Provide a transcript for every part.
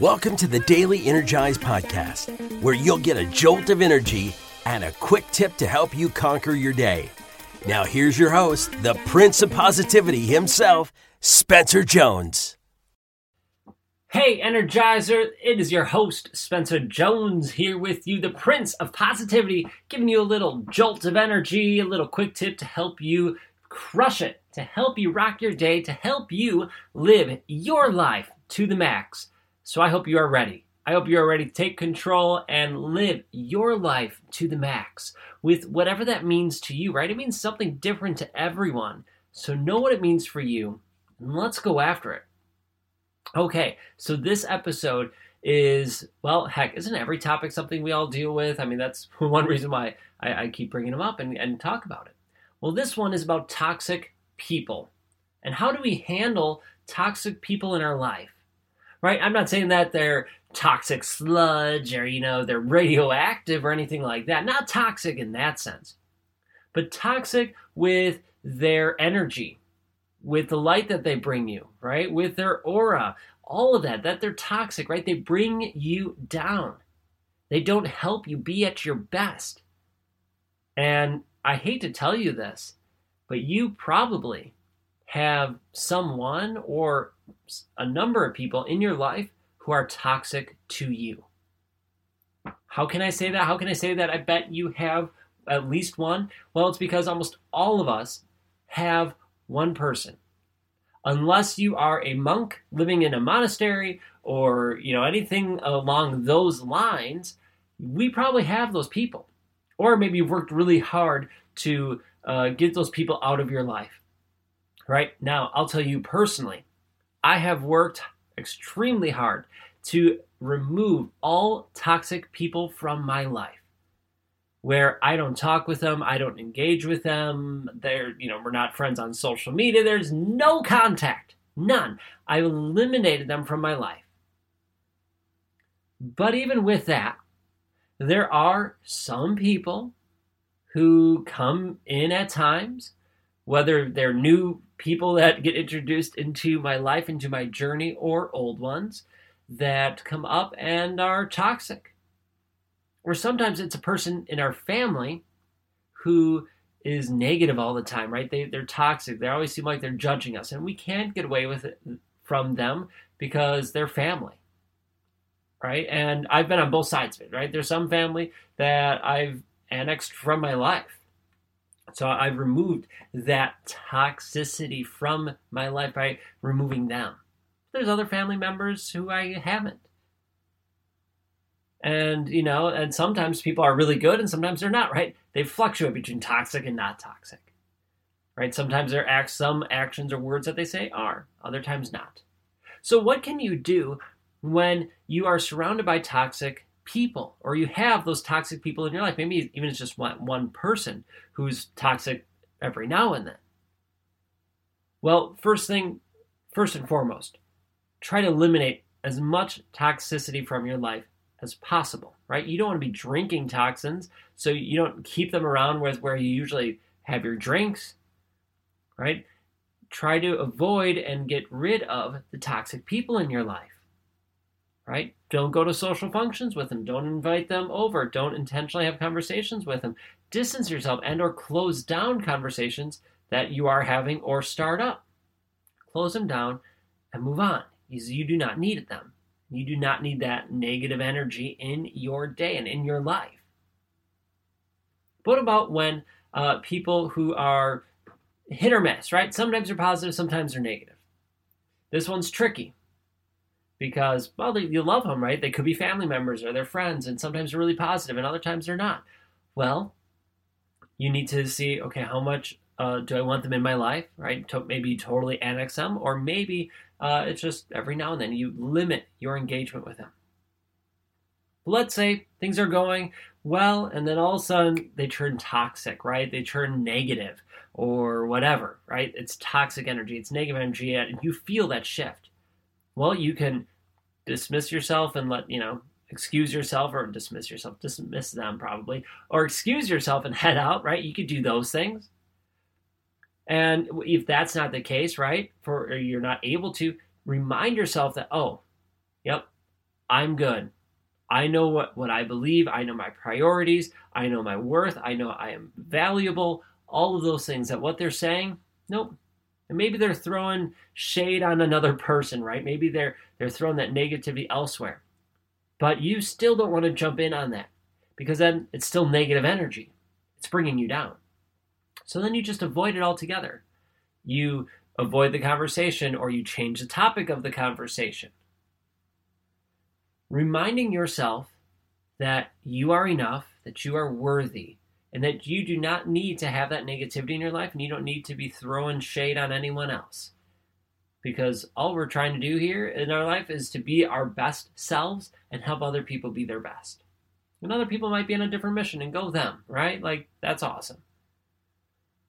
Welcome to the Daily Energize Podcast, where you'll get a jolt of energy and a quick tip to help you conquer your day. Now, here's your host, the Prince of Positivity himself, Spencer Jones. Hey, Energizer, it is your host, Spencer Jones, here with you, the Prince of Positivity, giving you a little jolt of energy, a little quick tip to help you crush it, to help you rock your day, to help you live your life to the max. So I hope you are ready. I hope you are ready to take control and live your life to the max with whatever that means to you, right? It means something different to everyone. So know what it means for you and let's go after it. Okay, so this episode is, well, heck, isn't every topic something we all deal with? I mean, that's one reason why I, I keep bringing them up and, and talk about it. Well, this one is about toxic people and how do we handle toxic people in our life? Right? I'm not saying that they're toxic sludge or, you know, they're radioactive or anything like that. Not toxic in that sense, but toxic with their energy, with the light that they bring you, right? With their aura, all of that, that they're toxic, right? They bring you down. They don't help you be at your best. And I hate to tell you this, but you probably have someone or a number of people in your life who are toxic to you. How can I say that? How can I say that? I bet you have at least one. Well, it's because almost all of us have one person. Unless you are a monk living in a monastery or, you know, anything along those lines, we probably have those people. Or maybe you've worked really hard to uh, get those people out of your life. Right now, I'll tell you personally, I have worked extremely hard to remove all toxic people from my life where I don't talk with them, I don't engage with them, they're, you know, we're not friends on social media, there's no contact, none. I've eliminated them from my life. But even with that, there are some people who come in at times, whether they're new people that get introduced into my life, into my journey, or old ones that come up and are toxic. Or sometimes it's a person in our family who is negative all the time, right? They, they're toxic. They always seem like they're judging us, and we can't get away with it from them because they're family, right? And I've been on both sides of it, right? There's some family that I've annexed from my life so I've removed that toxicity from my life by removing them. There's other family members who I haven't. And, you know, and sometimes people are really good and sometimes they're not, right? They fluctuate between toxic and not toxic. Right? Sometimes there are some actions or words that they say are, other times not. So what can you do when you are surrounded by toxic people or you have those toxic people in your life maybe even it's just one, one person who's toxic every now and then. Well first thing first and foremost try to eliminate as much toxicity from your life as possible right? You don't want to be drinking toxins so you don't keep them around with where you usually have your drinks right? Try to avoid and get rid of the toxic people in your life right? Don't go to social functions with them. Don't invite them over. Don't intentionally have conversations with them. Distance yourself and or close down conversations that you are having or start up. Close them down and move on. You do not need them. You do not need that negative energy in your day and in your life. What about when uh, people who are hit or miss, right? Sometimes they're positive, sometimes they're negative. This one's tricky because well you love them right? They could be family members or they're friends and sometimes they're really positive and other times they're not. Well you need to see okay how much uh, do i want them in my life right? To maybe totally annex them or maybe uh, it's just every now and then you limit your engagement with them. Let's say things are going well and then all of a sudden they turn toxic right? They turn negative or whatever right? It's toxic energy it's negative energy and you feel that shift. Well you can dismiss yourself and let you know excuse yourself or dismiss yourself dismiss them probably or excuse yourself and head out right you could do those things and if that's not the case right for you're not able to remind yourself that oh yep I'm good. I know what, what I believe. I know my priorities. I know my worth. I know I am valuable. All of those things that what they're saying, nope. And maybe they're throwing shade on another person, right? Maybe they're they're throwing that negativity elsewhere. But you still don't want to jump in on that because then it's still negative energy. It's bringing you down. So then you just avoid it altogether. You avoid the conversation or you change the topic of the conversation. Reminding yourself that you are enough, that you are worthy, and that you do not need to have that negativity in your life and you don't need to be throwing shade on anyone else. Because all we're trying to do here in our life is to be our best selves and help other people be their best. And other people might be on a different mission and go them, right? Like, that's awesome.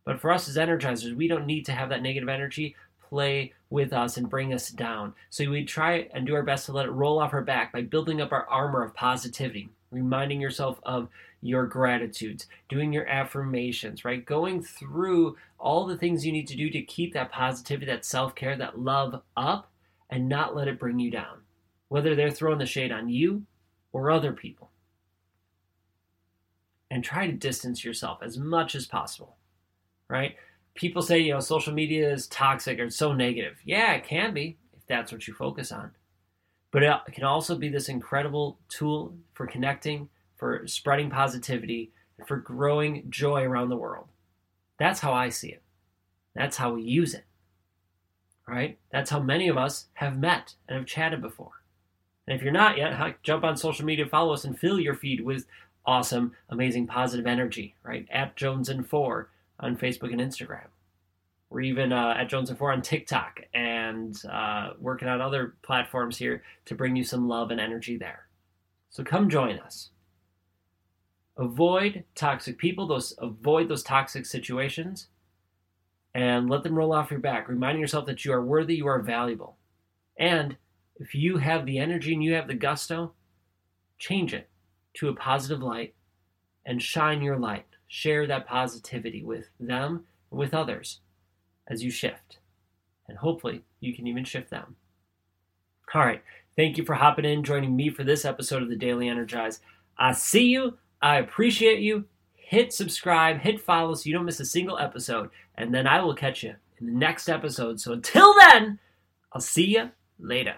But for us as energizers, we don't need to have that negative energy play with us and bring us down. So we try and do our best to let it roll off our back by building up our armor of positivity, reminding yourself of your gratitudes, doing your affirmations, right? Going through all the things you need to do to keep that positivity, that self care, that love up and not let it bring you down, whether they're throwing the shade on you or other people. And try to distance yourself as much as possible right? People say, you know, social media is toxic or so negative. Yeah, it can be if that's what you focus on. But it can also be this incredible tool for connecting, for spreading positivity, and for growing joy around the world. That's how I see it. That's how we use it. Right? That's how many of us have met and have chatted before. And if you're not yet, jump on social media, follow us, and fill your feed with awesome, amazing, positive energy, right? At Jones and Four on Facebook and Instagram. We're even uh, at Jones and Four on TikTok and uh, working on other platforms here to bring you some love and energy there. So come join us. Avoid toxic people, those avoid those toxic situations, and let them roll off your back, reminding yourself that you are worthy, you are valuable. And if you have the energy and you have the gusto, change it to a positive light and shine your light share that positivity with them, and with others as you shift. And hopefully you can even shift them. All right. Thank you for hopping in, joining me for this episode of the Daily Energize. I see you. I appreciate you. Hit subscribe, hit follow so you don't miss a single episode. And then I will catch you in the next episode. So until then, I'll see you later.